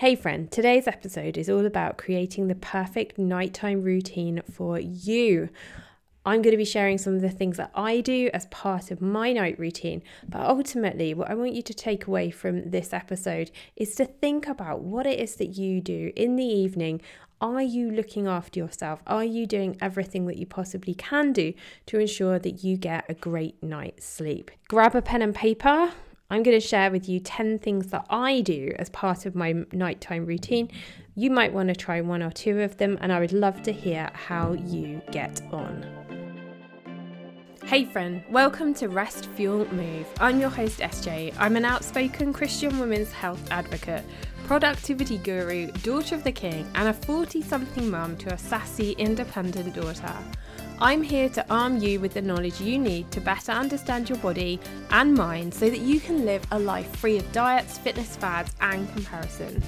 Hey, friend, today's episode is all about creating the perfect nighttime routine for you. I'm going to be sharing some of the things that I do as part of my night routine. But ultimately, what I want you to take away from this episode is to think about what it is that you do in the evening. Are you looking after yourself? Are you doing everything that you possibly can do to ensure that you get a great night's sleep? Grab a pen and paper I'm going to share with you 10 things that I do as part of my nighttime routine. You might want to try one or two of them, and I would love to hear how you get on. Hey, friend, welcome to Rest Fuel Move. I'm your host, SJ. I'm an outspoken Christian women's health advocate, productivity guru, daughter of the king, and a 40 something mum to a sassy, independent daughter. I'm here to arm you with the knowledge you need to better understand your body and mind so that you can live a life free of diets, fitness fads, and comparison.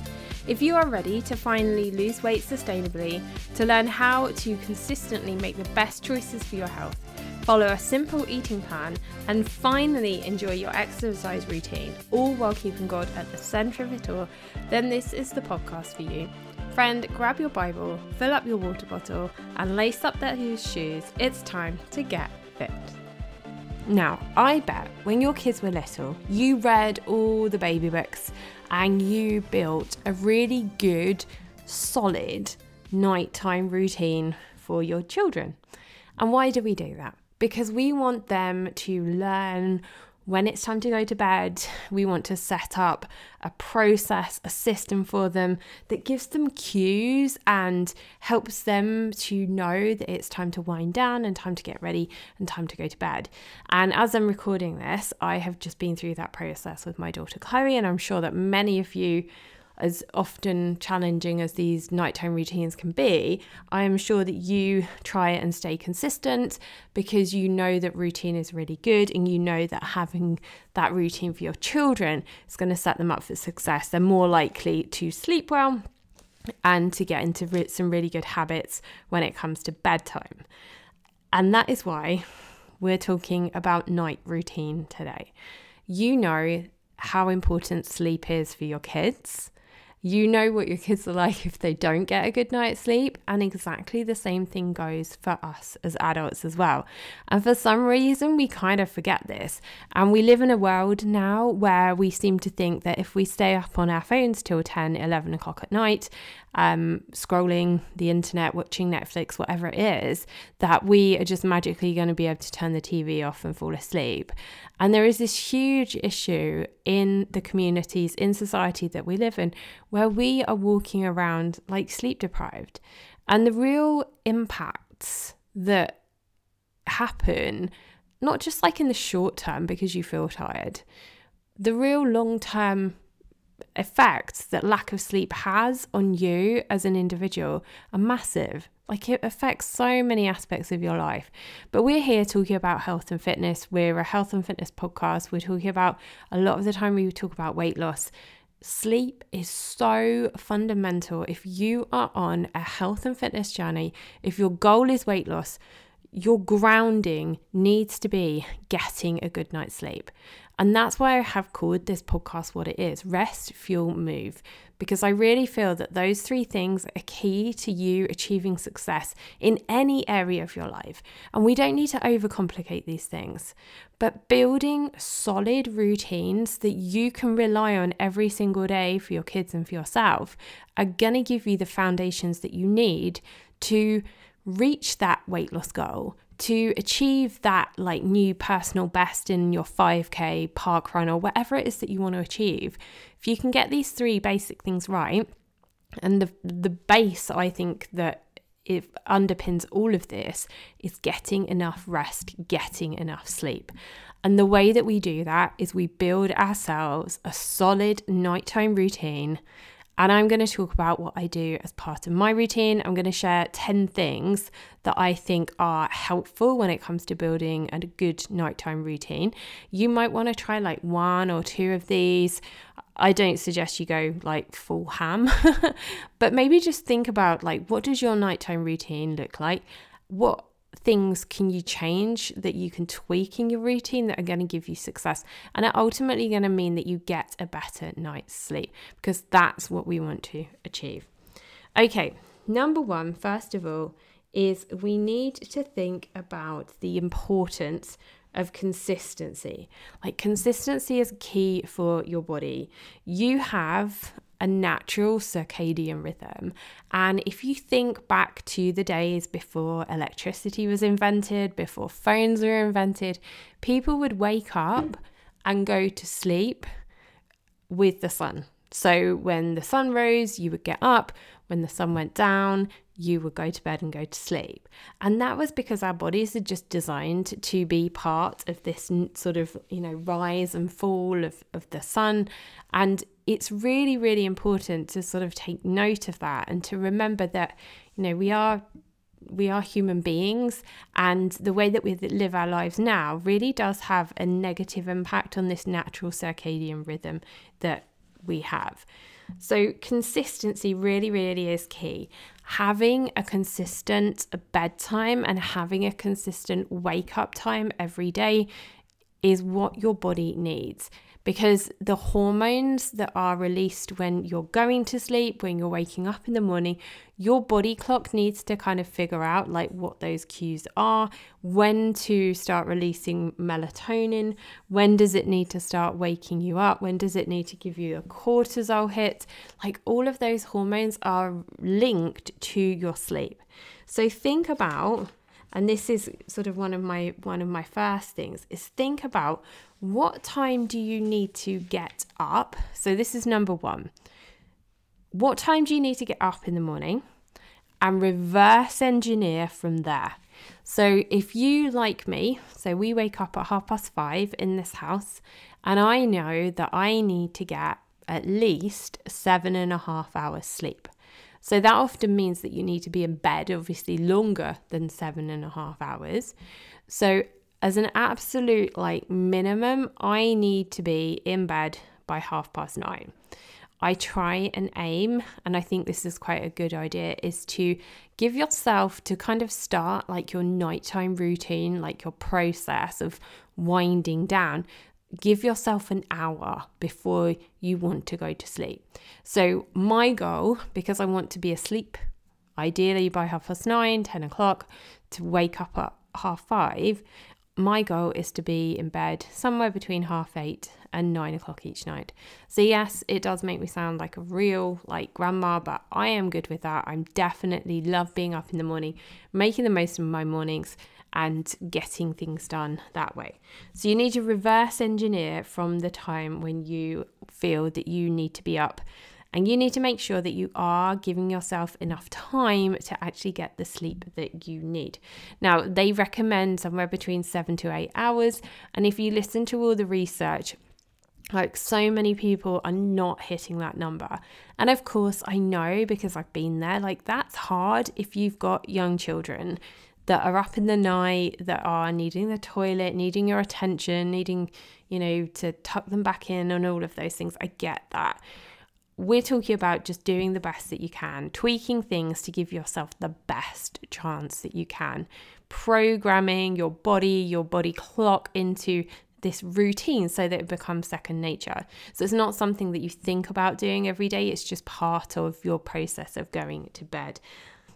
If you are ready to finally lose weight sustainably, to learn how to consistently make the best choices for your health, follow a simple eating plan, and finally enjoy your exercise routine, all while keeping God at the centre of it all, then this is the podcast for you. Friend, grab your Bible, fill up your water bottle, and lace up those shoes. It's time to get fit. Now, I bet when your kids were little, you read all the baby books and you built a really good, solid nighttime routine for your children. And why do we do that? Because we want them to learn when it's time to go to bed, we want to set up a process, a system for them that gives them cues and helps them to know that it's time to wind down and time to get ready and time to go to bed. And as I'm recording this, I have just been through that process with my daughter Chloe, and I'm sure that many of you as often challenging as these nighttime routines can be, I am sure that you try and stay consistent because you know that routine is really good and you know that having that routine for your children is going to set them up for success. They're more likely to sleep well and to get into some really good habits when it comes to bedtime. And that is why we're talking about night routine today. You know how important sleep is for your kids. You know what your kids are like if they don't get a good night's sleep, and exactly the same thing goes for us as adults as well. And for some reason, we kind of forget this. And we live in a world now where we seem to think that if we stay up on our phones till 10, 11 o'clock at night, um, scrolling the internet, watching Netflix, whatever it is, that we are just magically going to be able to turn the TV off and fall asleep. And there is this huge issue in the communities, in society that we live in, where we are walking around like sleep deprived. And the real impacts that happen, not just like in the short term because you feel tired, the real long term effects that lack of sleep has on you as an individual are massive. Like it affects so many aspects of your life. But we're here talking about health and fitness. We're a health and fitness podcast. We're talking about a lot of the time we talk about weight loss. Sleep is so fundamental. If you are on a health and fitness journey, if your goal is weight loss, your grounding needs to be getting a good night's sleep. And that's why I have called this podcast what it is rest, fuel, move, because I really feel that those three things are key to you achieving success in any area of your life. And we don't need to overcomplicate these things, but building solid routines that you can rely on every single day for your kids and for yourself are going to give you the foundations that you need to reach that weight loss goal, to achieve that like new personal best in your 5k park run or whatever it is that you want to achieve if you can get these three basic things right and the the base i think that it underpins all of this is getting enough rest getting enough sleep. And the way that we do that is we build ourselves a solid nighttime routine and I'm going to talk about what I do as part of my routine. I'm going to share 10 things that I think are helpful when it comes to building a good nighttime routine. You might want to try like one or two of these. I don't suggest you go like full ham, but maybe just think about like what does your nighttime routine look like? What things can you change that you can tweak in your routine that are going to give you success and are ultimately going to mean that you get a better night's sleep because that's what we want to achieve. Okay, number one, first of all, is we need to think about the importance of consistency. Like, consistency is key for your body. You have a natural circadian rhythm. And if you think back to the days before electricity was invented, before phones were invented, people would wake up and go to sleep with the sun. So when the sun rose, you would get up. When the sun went down, you would go to bed and go to sleep. And that was because our bodies are just designed to be part of this sort of, you know, rise and fall of, of the sun. And it's really, really important to sort of take note of that and to remember that, you know, we are we are human beings and the way that we live our lives now really does have a negative impact on this natural circadian rhythm that we have. So, consistency really, really is key. Having a consistent bedtime and having a consistent wake up time every day is what your body needs because the hormones that are released when you're going to sleep, when you're waking up in the morning, your body clock needs to kind of figure out like what those cues are, when to start releasing melatonin, when does it need to start waking you up, when does it need to give you a cortisol hit. Like all of those hormones are linked to your sleep. So think about and this is sort of one of my one of my first things is think about what time do you need to get up? So this is number 1 what time do you need to get up in the morning? And reverse engineer from there. So if you like me so we wake up at half past five in this house and i know that i need to get at least seven and a half hours sleep. So that often means that you need to be in bed, obviously longer than seven and a half hours. So, as an absolute like minimum, I need to be in bed by half past nine. I try and aim, and I think this is quite a good idea, is to give yourself to kind of start like your nighttime routine, like your process of winding down give yourself an hour before you want to go to sleep. So, my goal, because I want to be asleep ideally by half past nine, 10 o'clock, to wake up at half five, my goal is to be in bed somewhere between half eight and nine o'clock each night. So, yes, it does make me sound like a real like grandma, but I am good with that. I'm definitely love being up in the morning, making the most of my mornings, and getting things done that way. So you need to reverse engineer from the time when you feel that you need to be up. And you need to make sure that you are giving yourself enough time to actually get the sleep that you need. Now, they recommend somewhere between seven to eight hours. And if you listen to all the research, like so many people are not hitting that number. And of course, I know because I've been there, like that's hard if you've got young children that are up in the night, that are needing the toilet, needing your attention, needing, you know, to tuck them back in and all of those things. I get that. We're talking about just doing the best that you can, tweaking things to give yourself the best chance that you can, programming your body, your body clock into this routine so that it becomes second nature. So it's not something that you think about doing every day, it's just part of your process of going to bed.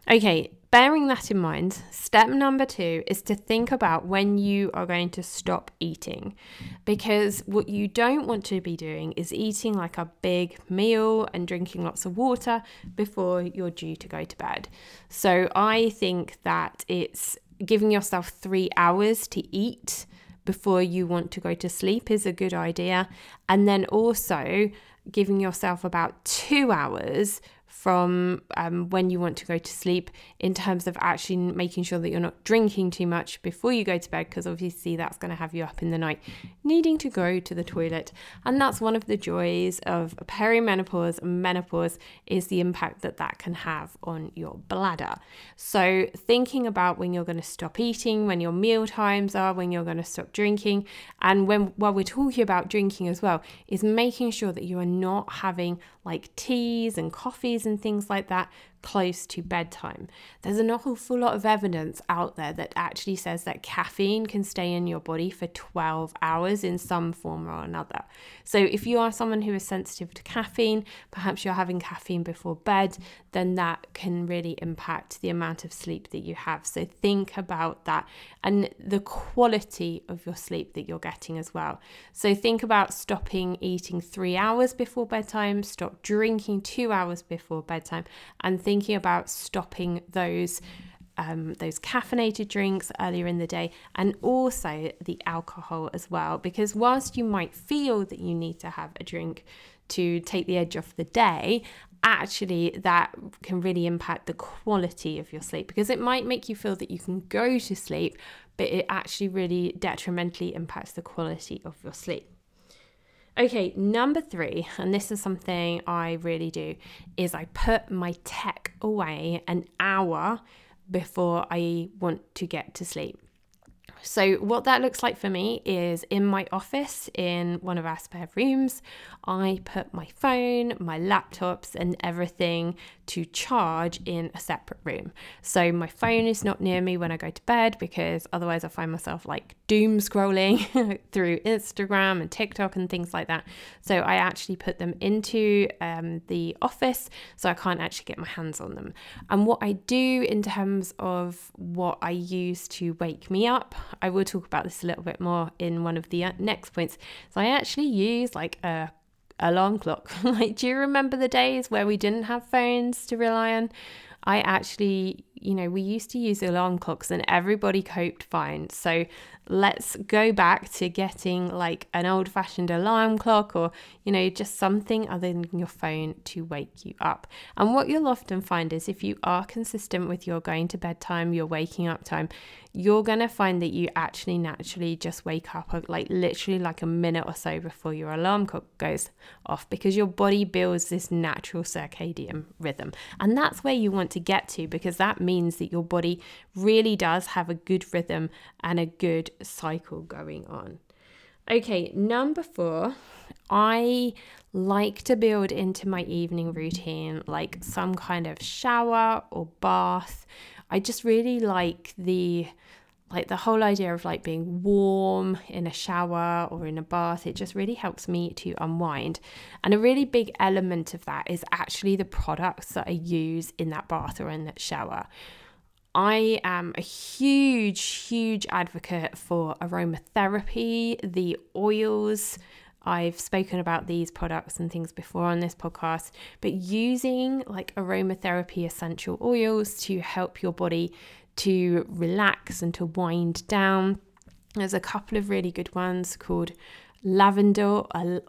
Okay, bearing that in mind, step number two is to think about when you are going to stop eating. Because what you don't want to be doing is eating like a big meal and drinking lots of water before you're due to go to bed. So I think that it's giving yourself three hours to eat before you want to go to sleep is a good idea. And then also giving yourself about two hours from um, when you want to go to sleep in terms of actually making sure that you're not drinking too much before you go to bed, because obviously that's going to have you up in the night needing to go to the toilet. And that's one of the joys of perimenopause and menopause is the impact that that can have on your bladder. So thinking about when you're going to stop eating, when your meal times are, when you're going to stop drinking, and when while we're talking about drinking as well, is making sure that you are not having like teas and coffees and things like that close to bedtime. There's an awful lot of evidence out there that actually says that caffeine can stay in your body for 12 hours in some form or another. So, if you are someone who is sensitive to caffeine, perhaps you're having caffeine before bed, then that can really impact the amount of sleep that you have. So, think about that and the quality of your sleep that you're getting as well. So, think about stopping eating three hours before bedtime, stop drinking two hours before bedtime, and think thinking about stopping those um, those caffeinated drinks earlier in the day and also the alcohol as well. Because whilst you might feel that you need to have a drink to take the edge off the day, actually that can really impact the quality of your sleep because it might make you feel that you can go to sleep, but it actually really detrimentally impacts the quality of your sleep. Okay, number three, and this is something I really do, is I put my tech away an hour before I want to get to sleep. So, what that looks like for me is in my office, in one of our spare rooms, I put my phone, my laptops, and everything to charge in a separate room. So, my phone is not near me when I go to bed because otherwise I find myself like doom scrolling through Instagram and TikTok and things like that. So, I actually put them into um, the office so I can't actually get my hands on them. And what I do in terms of what I use to wake me up, I will talk about this a little bit more in one of the uh, next points. So I actually use like a alarm clock. like, do you remember the days where we didn't have phones to rely on? I actually, you know, we used to use alarm clocks and everybody coped fine. So let's go back to getting like an old fashioned alarm clock or, you know, just something other than your phone to wake you up. And what you'll often find is if you are consistent with your going to bed time, your waking up time, you're going to find that you actually naturally just wake up uh, like literally like a minute or so before your alarm clock goes off because your body builds this natural circadian rhythm. And that's where you want to get to because that means that your body really does have a good rhythm and a good cycle going on. Okay, number four, I like to build into my evening routine like some kind of shower or bath. I just really like the like the whole idea of like being warm in a shower or in a bath it just really helps me to unwind and a really big element of that is actually the products that i use in that bath or in that shower I am a huge, huge advocate for aromatherapy, the oils. I've spoken about these products and things before on this podcast, but using like aromatherapy essential oils to help your body to relax and to wind down. There's a couple of really good ones called lavender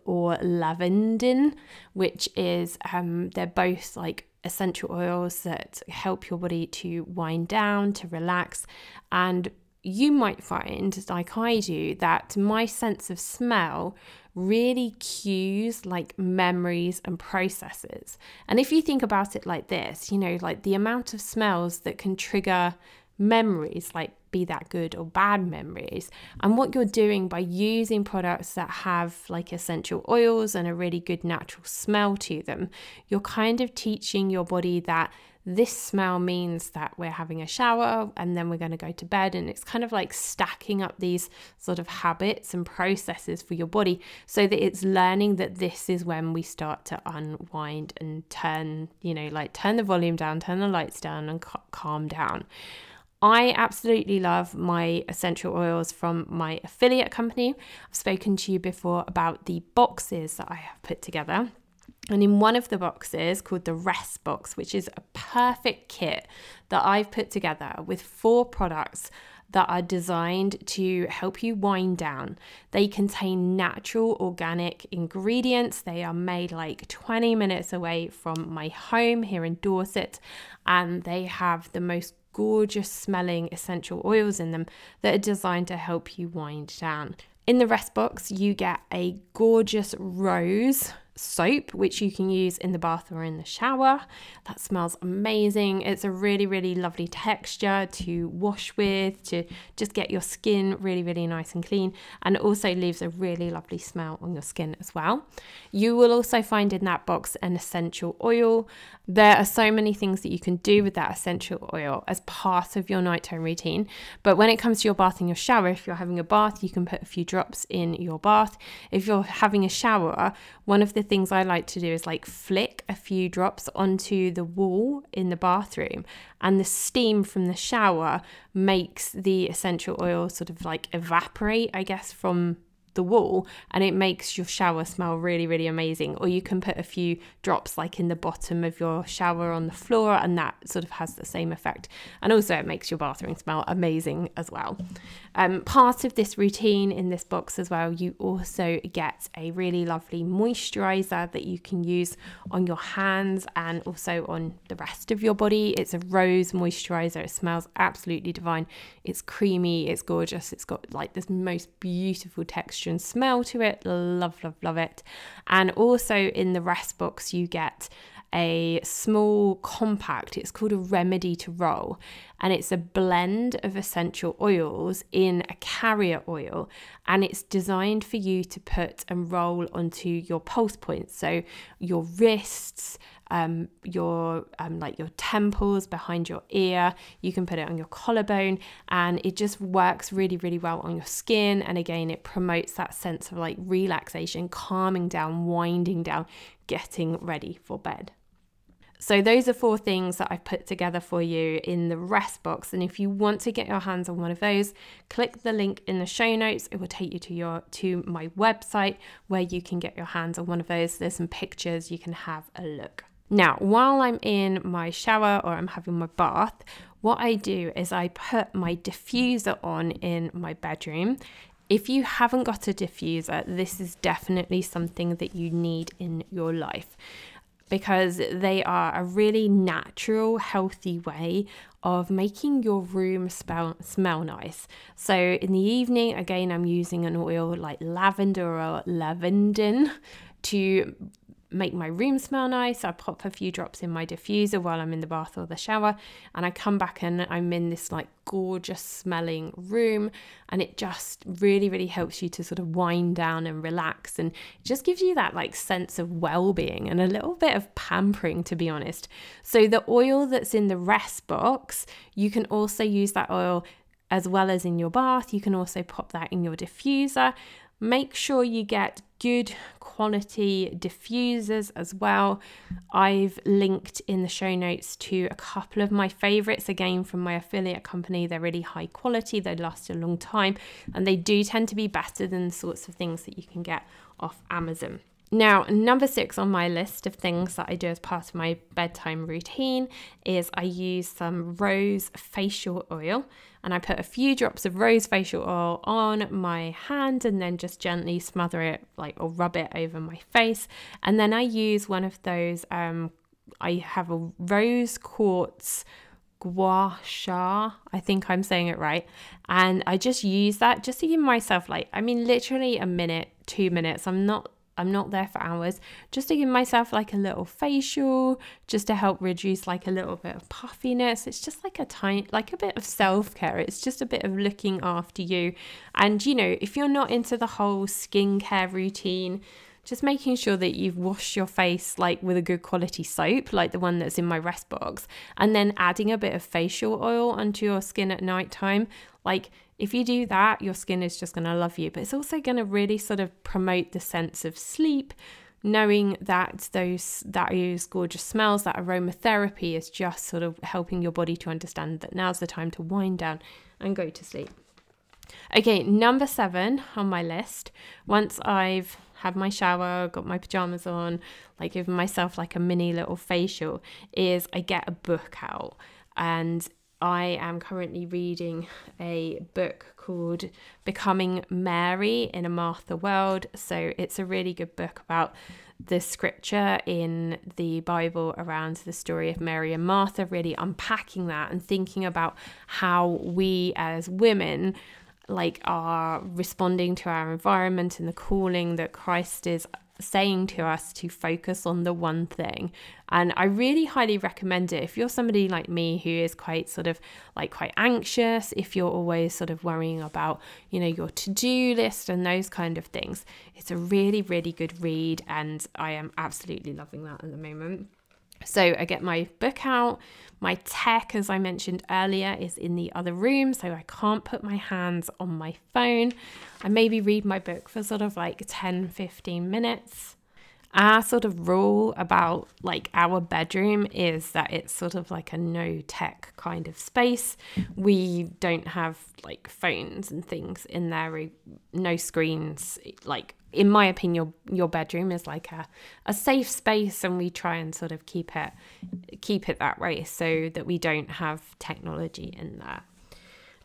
or lavendin, which is um, they're both like essential oils that help your body to wind down, to relax, and you might find, like I do, that my sense of smell really cues like memories and processes. And if you think about it like this, you know, like the amount of smells that can trigger memories, like be that good or bad memories, and what you're doing by using products that have like essential oils and a really good natural smell to them, you're kind of teaching your body that this smell means that we're having a shower and then we're going to go to bed. And it's kind of like stacking up these sort of habits and processes for your body so that it's learning that this is when we start to unwind and turn, you know, like turn the volume down, turn the lights down, and calm down. I absolutely love my essential oils from my affiliate company. I've spoken to you before about the boxes that I have put together. And in one of the boxes called the Rest Box, which is a perfect kit that I've put together with four products that are designed to help you wind down. They contain natural organic ingredients. They are made like 20 minutes away from my home here in Dorset, and they have the most gorgeous smelling essential oils in them that are designed to help you wind down. In the rest box, you get a gorgeous rose soap, which you can use in the bath or in the shower. That smells amazing. It's a really, really lovely texture to wash with, to just get your skin really, really nice and clean. And it also leaves a really lovely smell on your skin as well. You will also find in that box an essential oil. There are so many things that you can do with that essential oil as part of your nighttime routine. But when it comes to your bath and your shower, if you're having a bath, you can put a few drops in your bath. If you're having a shower, one of the things I like to do is like flick a few drops onto the wall in the bathroom, and the steam from the shower makes the essential oil sort of like evaporate, I guess, from the wall and it makes your shower smell really, really amazing. Or you can put a few drops like in the bottom of your shower on the floor, and that sort of has the same effect. And also, it makes your bathroom smell amazing as well. Um, part of this routine in this box as well, you also get a really lovely moisturizer that you can use on your hands and also on the rest of your body. It's a rose moisturizer. It smells absolutely divine. It's creamy, it's gorgeous. It's got like this most beautiful texture and smell to it. Love, love, love it. And also in the rest box, you get a small compact. It's called a remedy to roll, and it's a blend of essential oils in a carrier oil, and it's designed for you to put and roll onto your pulse points, so your wrists. Um, your um, like your temples behind your ear you can put it on your collarbone and it just works really really well on your skin and again it promotes that sense of like relaxation calming down winding down getting ready for bed so, those are four things that I've put together for you in the rest box. And if you want to get your hands on one of those, click the link in the show notes. It will take you to your to my website where you can get your hands on one of those. There's some pictures, you can have a look. Now, while I'm in my shower or I'm having my bath, what I do is I put my diffuser on in my bedroom. If you haven't got a diffuser, this is definitely something that you need in your life because they are a really natural, healthy way of making your room smell, smell nice. So in the evening, again, I'm using an oil like lavender or lavendin to make my room smell nice. I pop a few drops in my diffuser while I'm in the bath or the shower, and I come back and I'm in this like gorgeous smelling room, and it just really, really helps you to sort of wind down and relax, and it just gives you that like sense of well being and a little bit of pampering, to be honest. So, the oil that's in the rest box, you can also use that oil as well as in your bath. You can also pop that in your diffuser. Make sure you get good quality diffusers as well. I've linked in the show notes to a couple of my favorites again from my affiliate company. They're really high quality, they last a long time, and they do tend to be better than the sorts of things that you can get off Amazon. Now, number six on my list of things that I do as part of my bedtime routine is I use some rose facial oil and I put a few drops of rose facial oil on my hand and then just gently smother it like or rub it over my face. And then I use one of those, um, I have a rose quartz gua sha i think i'm saying it right and i just use that just to give myself like i mean literally a minute two minutes i'm not I'm not there for hours, just to give myself like a little facial, just to help reduce like a little bit of puffiness. It's just like a tiny, like a bit of self care. It's just a bit of looking after you. And, you know, if you're not into the whole skincare routine, just making sure that you've washed your face like with a good quality soap, like the one that's in my rest box, and then adding a bit of facial oil onto your skin at night time. Like if you do that, your skin is just going to love you, but it's also going to really sort of promote the sense of sleep, knowing that those that those gorgeous smells, that aromatherapy is just sort of helping your body to understand that now's the time to wind down and go to sleep. Okay, number seven on my list. Once I've had my shower, got my pajamas on, like giving myself like a mini little facial, is I get a book out and I am currently reading a book called Becoming Mary in a Martha World. So it's a really good book about the scripture in the Bible around the story of Mary and Martha, really unpacking that and thinking about how we as women like are responding to our environment and the calling that Christ is saying to us to focus on the one thing. And I really highly recommend it. If you're somebody like me who is quite sort of like quite anxious, if you're always sort of worrying about, you know, your to do list and those kind of things, it's a really, really good read. And I am absolutely loving that at the moment. So I get my book out. My tech, as I mentioned earlier, is in the other room, so I can't put my hands on my phone. I maybe read my book for sort of like 10, 15 minutes. Our sort of rule about like our bedroom is that it's sort of like a no tech kind of space. We don't have like phones and things in there, no screens, like in my opinion, your bedroom is like a, a safe space, and we try and sort of keep it keep it that way so that we don't have technology in there.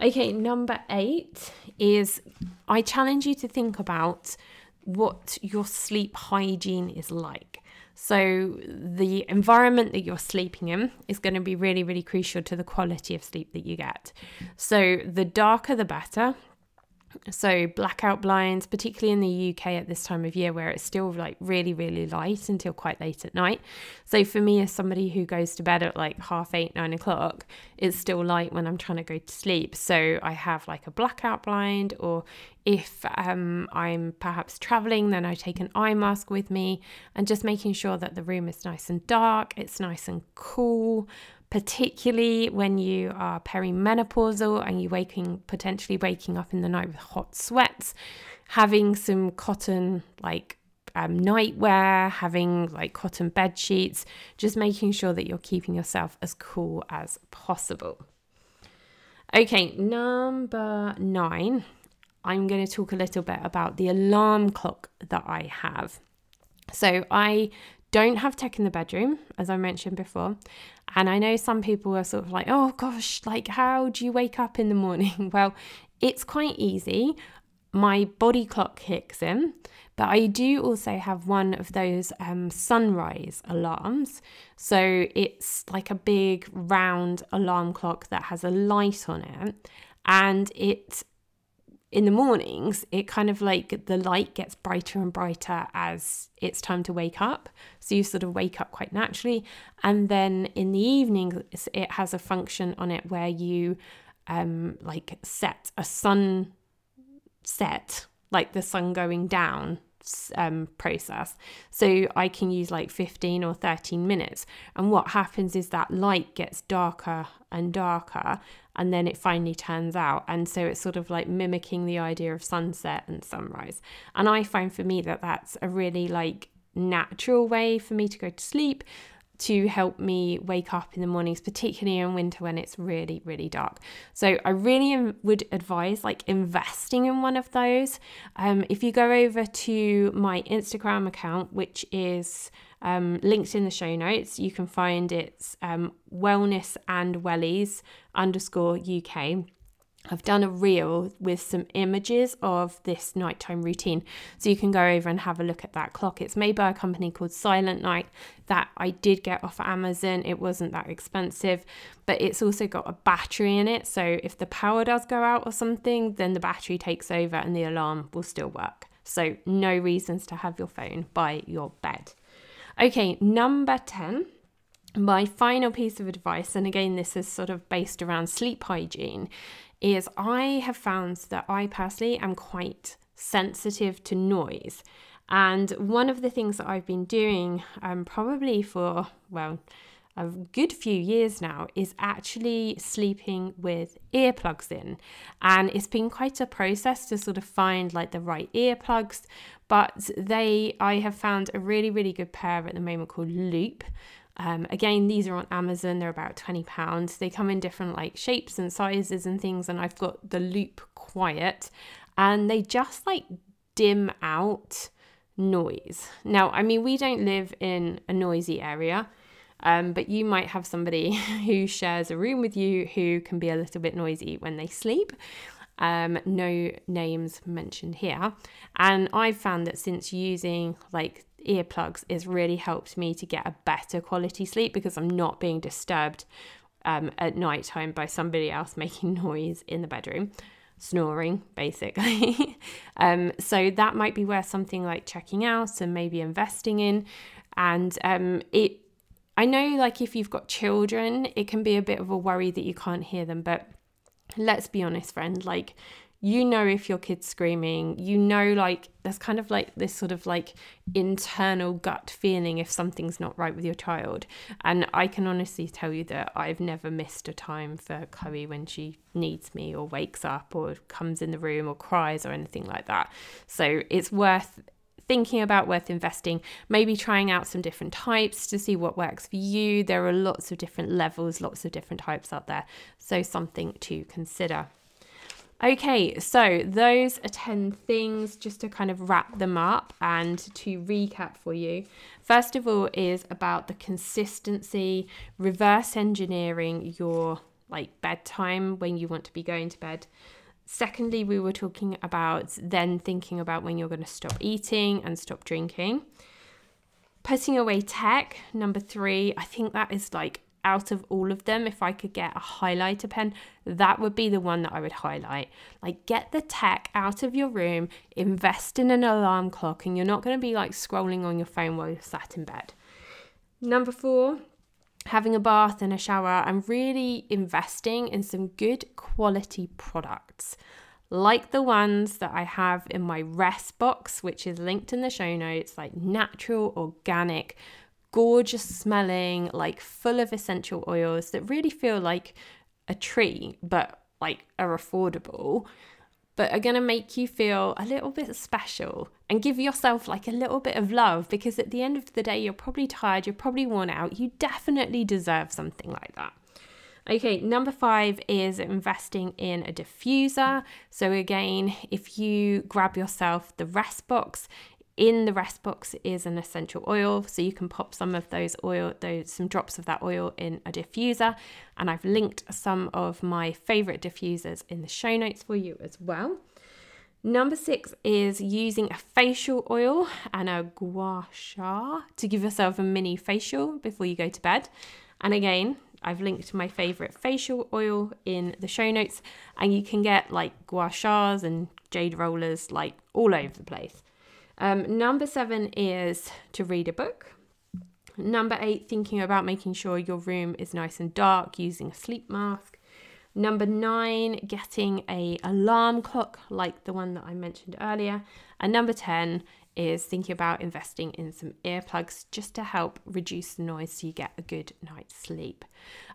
Okay, number eight is I challenge you to think about what your sleep hygiene is like. So, the environment that you're sleeping in is going to be really, really crucial to the quality of sleep that you get. So, the darker the better. So, blackout blinds, particularly in the UK at this time of year where it's still like really, really light until quite late at night. So, for me, as somebody who goes to bed at like half eight, nine o'clock, it's still light when I'm trying to go to sleep. So, I have like a blackout blind, or if um, I'm perhaps traveling, then I take an eye mask with me and just making sure that the room is nice and dark, it's nice and cool particularly when you are perimenopausal and you're waking potentially waking up in the night with hot sweats having some cotton like um, nightwear having like cotton bed sheets just making sure that you're keeping yourself as cool as possible okay number nine i'm going to talk a little bit about the alarm clock that i have so I don't have tech in the bedroom, as I mentioned before. And I know some people are sort of like, oh gosh, like, how do you wake up in the morning? well, it's quite easy. My body clock kicks in, but I do also have one of those um, sunrise alarms. So it's like a big round alarm clock that has a light on it and it in the mornings, it kind of like the light gets brighter and brighter as it's time to wake up. So you sort of wake up quite naturally. And then in the evening, it has a function on it where you um, like set a sun set, like the sun going down um, process. So I can use like 15 or 13 minutes. And what happens is that light gets darker and darker and then it finally turns out. And so it's sort of like mimicking the idea of sunset and sunrise. And I find for me that that's a really like natural way for me to go to sleep to help me wake up in the mornings, particularly in winter when it's really, really dark. So I really would advise like investing in one of those. Um, if you go over to my Instagram account, which is um, linked in the show notes, you can find it's um, wellness and wellies underscore UK. I've done a reel with some images of this nighttime routine. So you can go over and have a look at that clock. It's made by a company called Silent Night that I did get off Amazon. It wasn't that expensive, but it's also got a battery in it. So if the power does go out or something, then the battery takes over and the alarm will still work. So no reasons to have your phone by your bed. Okay, number 10 my final piece of advice, and again, this is sort of based around sleep hygiene, is I have found that I personally am quite sensitive to noise. And one of the things that I've been doing, um, probably for, well, a good few years now, is actually sleeping with earplugs in. And it's been quite a process to sort of find like the right earplugs. But they, I have found a really, really good pair at the moment called Loop. Um, again, these are on Amazon. They're about twenty pounds. They come in different like shapes and sizes and things. And I've got the Loop Quiet, and they just like dim out noise. Now, I mean, we don't live in a noisy area. Um, but you might have somebody who shares a room with you who can be a little bit noisy when they sleep. Um, no names mentioned here. And I've found that since using like earplugs has really helped me to get a better quality sleep because I'm not being disturbed um, at night time by somebody else making noise in the bedroom. snoring, basically. um, so that might be worth something like checking out and maybe investing in. And um, it, I know, like if you've got children, it can be a bit of a worry that you can't hear them, but let's be honest, friend, like you know if your kid's screaming you know like there's kind of like this sort of like internal gut feeling if something's not right with your child. And i can honestly tell you that i've never missed a time for chloe when she needs me or wakes up or comes in the room or cries or anything like that. So it's worth thinking about worth investing maybe trying out some different types to see what works for you. There are lots of different levels lots of different types out there. So something to consider Okay, so those are 10 things just to kind of wrap them up and to recap for you. First of all, is about the consistency, reverse engineering your like bedtime when you want to be going to bed. Secondly, we were talking about then thinking about when you're going to stop eating and stop drinking. Putting away tech, number three, I think that is like out of all of them, if I could get a highlighter pen, that would be the one that I would highlight. Like, get the tech out of your room, invest in an alarm clock, and you're not going to be like scrolling on your phone while you're sat in bed. Number four, having a bath and a shower and really investing in some good quality products like the ones that I have in my rest box, which is linked in the show notes, like natural, organic, gorgeous smelling, like full of essential oils that really feel like a tree, but like are affordable, but are going to make you feel a little bit special and give yourself like a little bit of love because at the end of the day, you're probably tired, you're probably worn out. You definitely deserve something like that. Okay, number five is investing in a diffuser. So, again, if you grab yourself the rest box, in the rest box is an essential oil so you can pop some of those oil those some drops of that oil in a diffuser and I've linked some of my favorite diffusers in the show notes for you as well. Number 6 is using a facial oil and a gua sha to give yourself a mini facial before you go to bed. And again, I've linked my favorite facial oil in the show notes and you can get like gua shas and jade rollers like all over the place. Um, number seven is to read a book. Number eight, thinking about making sure your room is nice and dark using a sleep mask. Number nine, getting a alarm clock like the one that I mentioned earlier. And number 10 is thinking about investing in some earplugs just to help reduce the noise so you get a good night's sleep.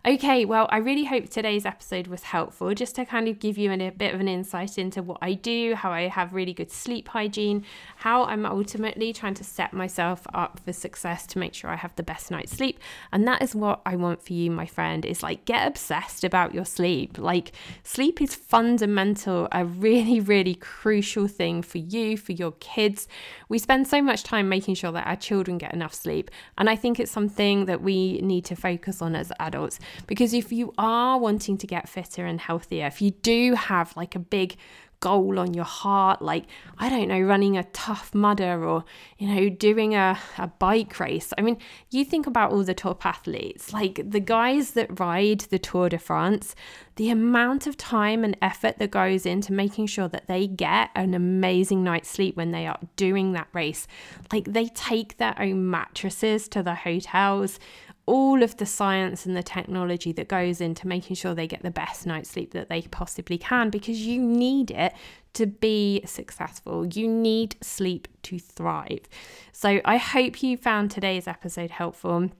Okay, well, I really hope today's episode was helpful just to kind of give you a bit of an insight into what I do, how I have really good sleep hygiene, how I'm ultimately trying to set myself up for success to make sure I have the best night's sleep. And that is what I want for you, my friend, is like get obsessed about your sleep. Like, sleep is fundamental, a really, really crucial thing for you, for your kids we spend so much time making sure that our children get enough sleep. And I think it's something that we need to focus on as adults because if you are wanting to get fitter and healthier, if you do have like a big goal on your heart, like, I don't know, running a tough mudder or, you know, doing a, a bike race. I mean, you think about all the top athletes, like the guys that ride the Tour de France, the amount of time and effort that goes into making sure that they get an amazing night's sleep when they are doing that race. Like, they take their own mattresses to the hotels all of the science and the technology that goes into making sure they get the best night's sleep that they possibly can because you need it to be successful. You need sleep to thrive. So I hope you found today's episode helpful.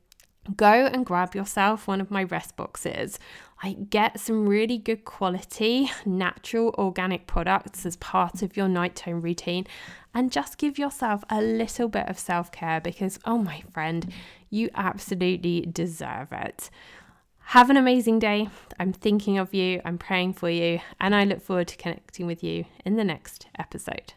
Go and grab yourself one of my rest boxes. I get some really good quality, natural, organic products as part of your nighttime routine and just give yourself a little bit of self care because, oh, my friend, you absolutely deserve it. Have an amazing day. I'm thinking of you, I'm praying for you, and I look forward to connecting with you in the next episode.